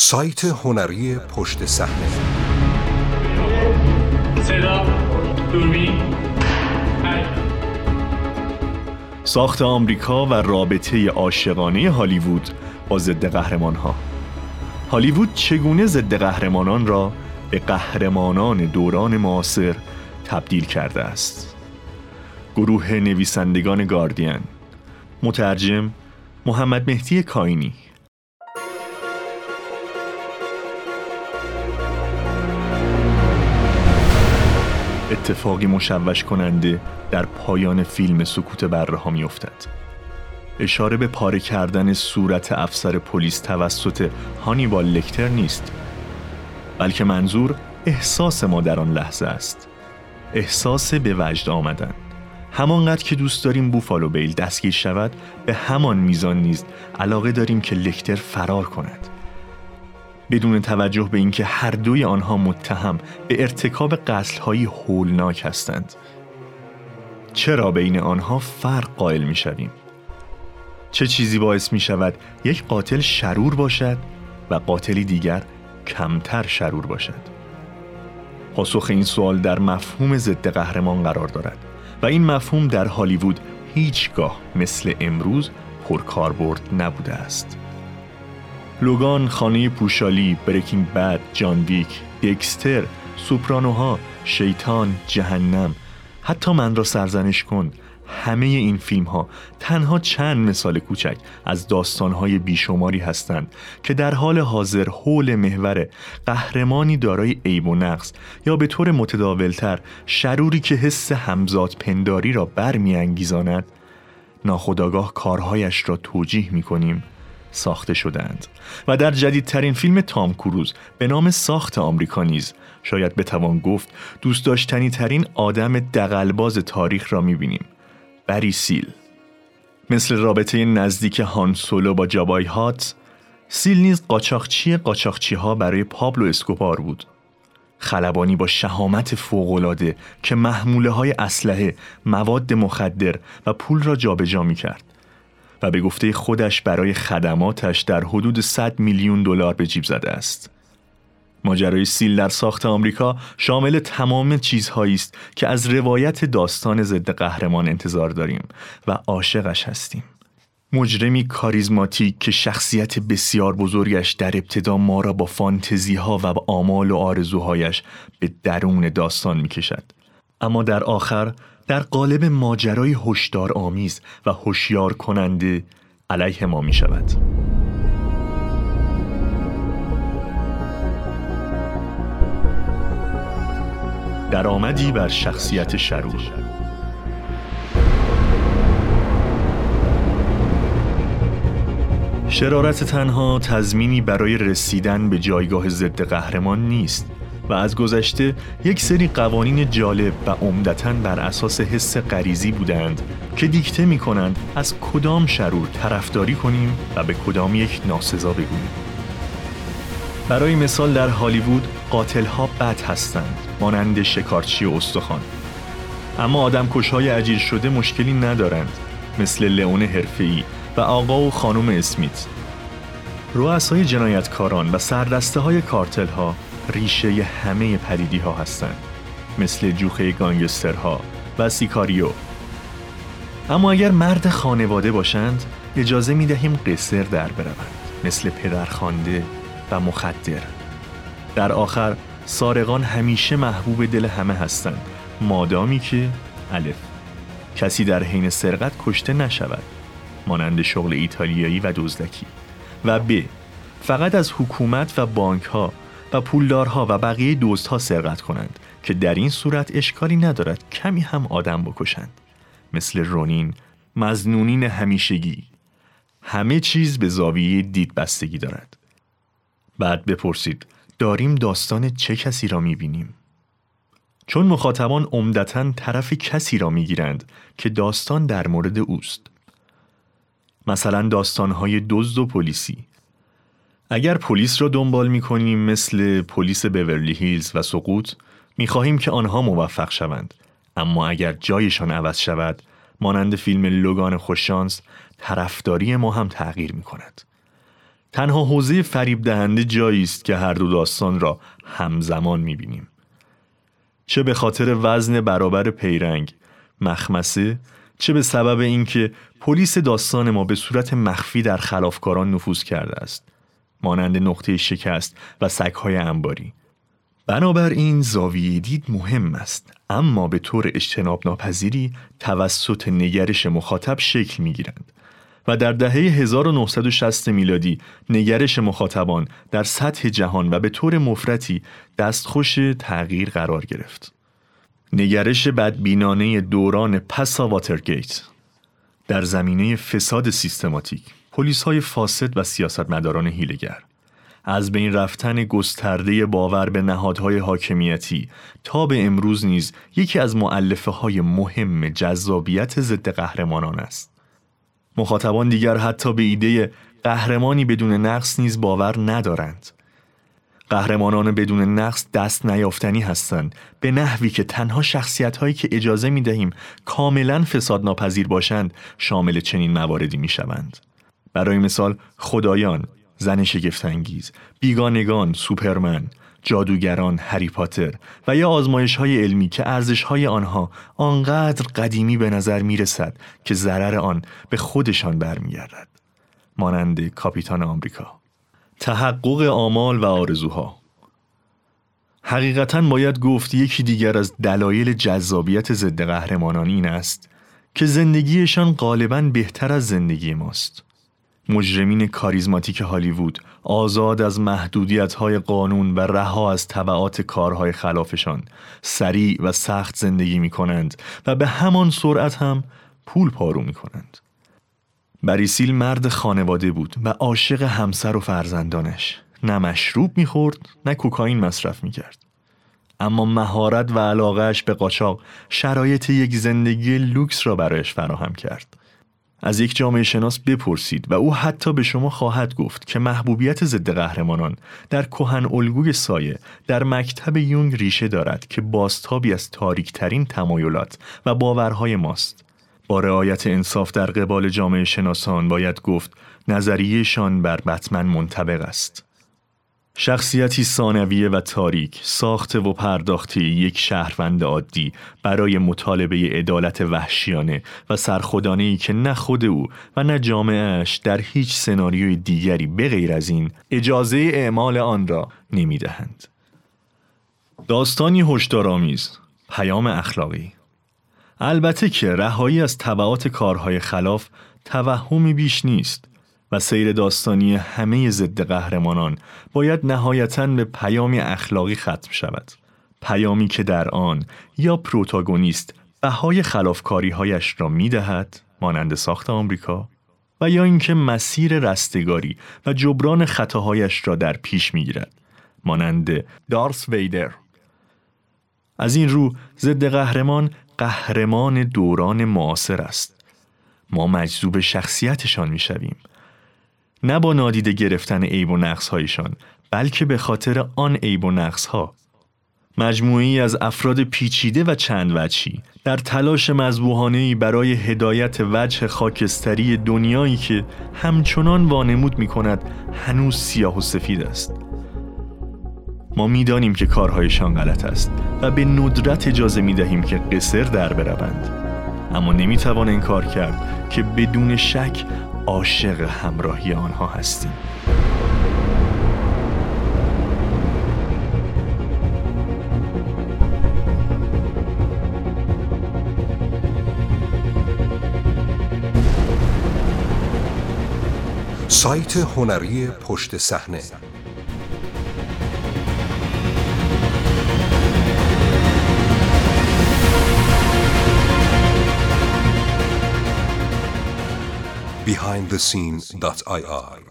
سایت هنری پشت صحنه. ساخت آمریکا و رابطه عاشقانه هالیوود با ضد قهرمان ها هالیوود چگونه ضد قهرمانان را به قهرمانان دوران معاصر تبدیل کرده است؟ گروه نویسندگان گاردین. مترجم محمد مهدی کاینی. اتفاقی مشوش کننده در پایان فیلم سکوت بره ها می افتد. اشاره به پاره کردن صورت افسر پلیس توسط هانیبال لکتر نیست بلکه منظور احساس ما در آن لحظه است. احساس به وجد آمدن. همانقدر که دوست داریم بوفالو بیل دستگیر شود به همان میزان نیز علاقه داریم که لکتر فرار کند. بدون توجه به اینکه هر دوی آنها متهم به ارتکاب قتلهایی هولناک هستند چرا بین آنها فرق قائل می شویم؟ چه چیزی باعث می شود یک قاتل شرور باشد و قاتلی دیگر کمتر شرور باشد؟ پاسخ این سوال در مفهوم ضد قهرمان قرار دارد و این مفهوم در هالیوود هیچگاه مثل امروز پرکاربرد نبوده است. لوگان، خانه پوشالی، بریکینگ بد، جان ویک، دکستر، سوپرانوها، شیطان، جهنم، حتی من را سرزنش کن. همه این فیلم ها تنها چند مثال کوچک از داستان های بیشماری هستند که در حال حاضر حول محور قهرمانی دارای عیب و نقص یا به طور متداولتر شروری که حس همزاد پنداری را برمیانگیزاند ناخداگاه کارهایش را توجیه می کنیم ساخته شدند و در جدیدترین فیلم تام کروز به نام ساخت آمریکا نیز. شاید بتوان گفت دوست داشتنی ترین آدم دقلباز تاریخ را می‌بینیم. بری سیل. مثل رابطه نزدیک هان سولو با جابای هات سیل نیز قاچاقچی قاچاقچی ها برای پابلو اسکوبار بود. خلبانی با شهامت فوقالعاده که محموله های اسلحه، مواد مخدر و پول را جابجا می کرد و به گفته خودش برای خدماتش در حدود 100 میلیون دلار به جیب زده است. ماجرای سیل در ساخت آمریکا شامل تمام چیزهایی است که از روایت داستان ضد قهرمان انتظار داریم و عاشقش هستیم. مجرمی کاریزماتیک که شخصیت بسیار بزرگش در ابتدا ما را با فانتزی ها و با آمال و آرزوهایش به درون داستان می کشد. اما در آخر در قالب ماجرای هشدار آمیز و هوشیار کننده علیه ما می شود. درآمدی بر شخصیت شرور شرارت تنها تضمینی برای رسیدن به جایگاه ضد قهرمان نیست و از گذشته یک سری قوانین جالب و عمدتا بر اساس حس غریزی بودند که دیکته می کنند از کدام شرور طرفداری کنیم و به کدام یک ناسزا بگوییم. برای مثال در هالیوود قاتل ها بد هستند مانند شکارچی و استخوان. اما آدم های عجیر شده مشکلی ندارند مثل لئون حرفه‌ای و آقا و خانم اسمیت. رؤسای جنایتکاران و سردسته های کارتل ها ریشه همه پدیدی ها هستند مثل جوخه گانگسترها و سیکاریو. اما اگر مرد خانواده باشند اجازه می دهیم قصر در بروند مثل پدرخوانده و مخدر. در آخر سارقان همیشه محبوب دل همه هستند مادامی که الف. کسی در حین سرقت کشته نشود مانند شغل ایتالیایی و دزدکی. و ب فقط از حکومت و بانک ها و پولدارها و بقیه دزدها سرقت کنند که در این صورت اشکالی ندارد کمی هم آدم بکشند مثل رونین مزنونین همیشگی همه چیز به زاویه دید بستگی دارد بعد بپرسید داریم داستان چه کسی را می‌بینیم؟ چون مخاطبان عمدتا طرف کسی را می‌گیرند که داستان در مورد اوست. مثلا داستانهای دزد و پلیسی. اگر پلیس را دنبال می کنیم مثل پلیس بورلی هیلز و سقوط می خواهیم که آنها موفق شوند. اما اگر جایشان عوض شود مانند فیلم لوگان خوششانس طرفداری ما هم تغییر می کند. تنها حوزه فریب دهنده جایی است که هر دو داستان را همزمان می‌بینیم. چه به خاطر وزن برابر پیرنگ، مخمسه، چه به سبب اینکه پلیس داستان ما به صورت مخفی در خلافکاران نفوذ کرده است. مانند نقطه شکست و سگهای انباری. بنابراین زاویه دید مهم است اما به طور اجتناب ناپذیری توسط نگرش مخاطب شکل می گیرند و در دهه 1960 میلادی نگرش مخاطبان در سطح جهان و به طور مفرتی دستخوش تغییر قرار گرفت. نگرش بدبینانه دوران پسا واترگیت در زمینه فساد سیستماتیک پلیس های فاسد و سیاستمداران هیلگر از بین رفتن گسترده باور به نهادهای حاکمیتی تا به امروز نیز یکی از معلفه های مهم جذابیت ضد قهرمانان است. مخاطبان دیگر حتی به ایده قهرمانی بدون نقص نیز باور ندارند. قهرمانان بدون نقص دست نیافتنی هستند به نحوی که تنها شخصیت هایی که اجازه می دهیم کاملا فساد باشند شامل چنین مواردی می شوند. برای مثال خدایان، زن شگفتانگیز، بیگانگان، سوپرمن، جادوگران، هری پاتر و یا آزمایش های علمی که ارزش های آنها آنقدر قدیمی به نظر می رسد که ضرر آن به خودشان برمیگردد. مانند کاپیتان آمریکا. تحقق آمال و آرزوها حقیقتا باید گفت یکی دیگر از دلایل جذابیت ضد قهرمانان این است که زندگیشان غالبا بهتر از زندگی ماست. مجرمین کاریزماتیک هالیوود آزاد از محدودیت های قانون و رها از طبعات کارهای خلافشان سریع و سخت زندگی می کنند و به همان سرعت هم پول پارو می کنند. بریسیل مرد خانواده بود و عاشق همسر و فرزندانش. نه مشروب می‌خورد نه کوکائین مصرف می‌کرد. اما مهارت و علاقهش به قاچاق شرایط یک زندگی لوکس را برایش فراهم کرد. از یک جامعه شناس بپرسید و او حتی به شما خواهد گفت که محبوبیت ضد قهرمانان در کهن الگوی سایه در مکتب یونگ ریشه دارد که باستابی از تاریکترین تمایلات و باورهای ماست با رعایت انصاف در قبال جامعه شناسان باید گفت نظریهشان بر بتمن منطبق است. شخصیتی ثانویه و تاریک، ساخته و پرداخته یک شهروند عادی برای مطالبه عدالت وحشیانه و سرخودانه ای که نه خود او و نه جامعهش در هیچ سناریوی دیگری به غیر از این اجازه اعمال آن را نمی‌دهند. داستانی هشدارآمیز، پیام اخلاقی البته که رهایی از طبعات کارهای خلاف توهمی بیش نیست و سیر داستانی همه ضد قهرمانان باید نهایتا به پیامی اخلاقی ختم شود. پیامی که در آن یا پروتاگونیست بهای خلافکاری هایش را می دهد مانند ساخت آمریکا و یا اینکه مسیر رستگاری و جبران خطاهایش را در پیش می گیرد مانند دارس ویدر. از این رو ضد قهرمان قهرمان دوران معاصر است. ما مجذوب شخصیتشان می شویم نه با نادیده گرفتن عیب و نقص هایشان بلکه به خاطر آن عیب و نقص ها مجموعی از افراد پیچیده و چند وجهی. در تلاش مذبوحانه برای هدایت وجه خاکستری دنیایی که همچنان وانمود می کند هنوز سیاه و سفید است. ما می‌دانیم که کارهایشان غلط است و به ندرت اجازه می دهیم که قصر در بروند. اما نمی توان این کار کرد که بدون شک عاشق همراهی آنها هستیم. سایت هنری پشت صحنه. behindthescene.ir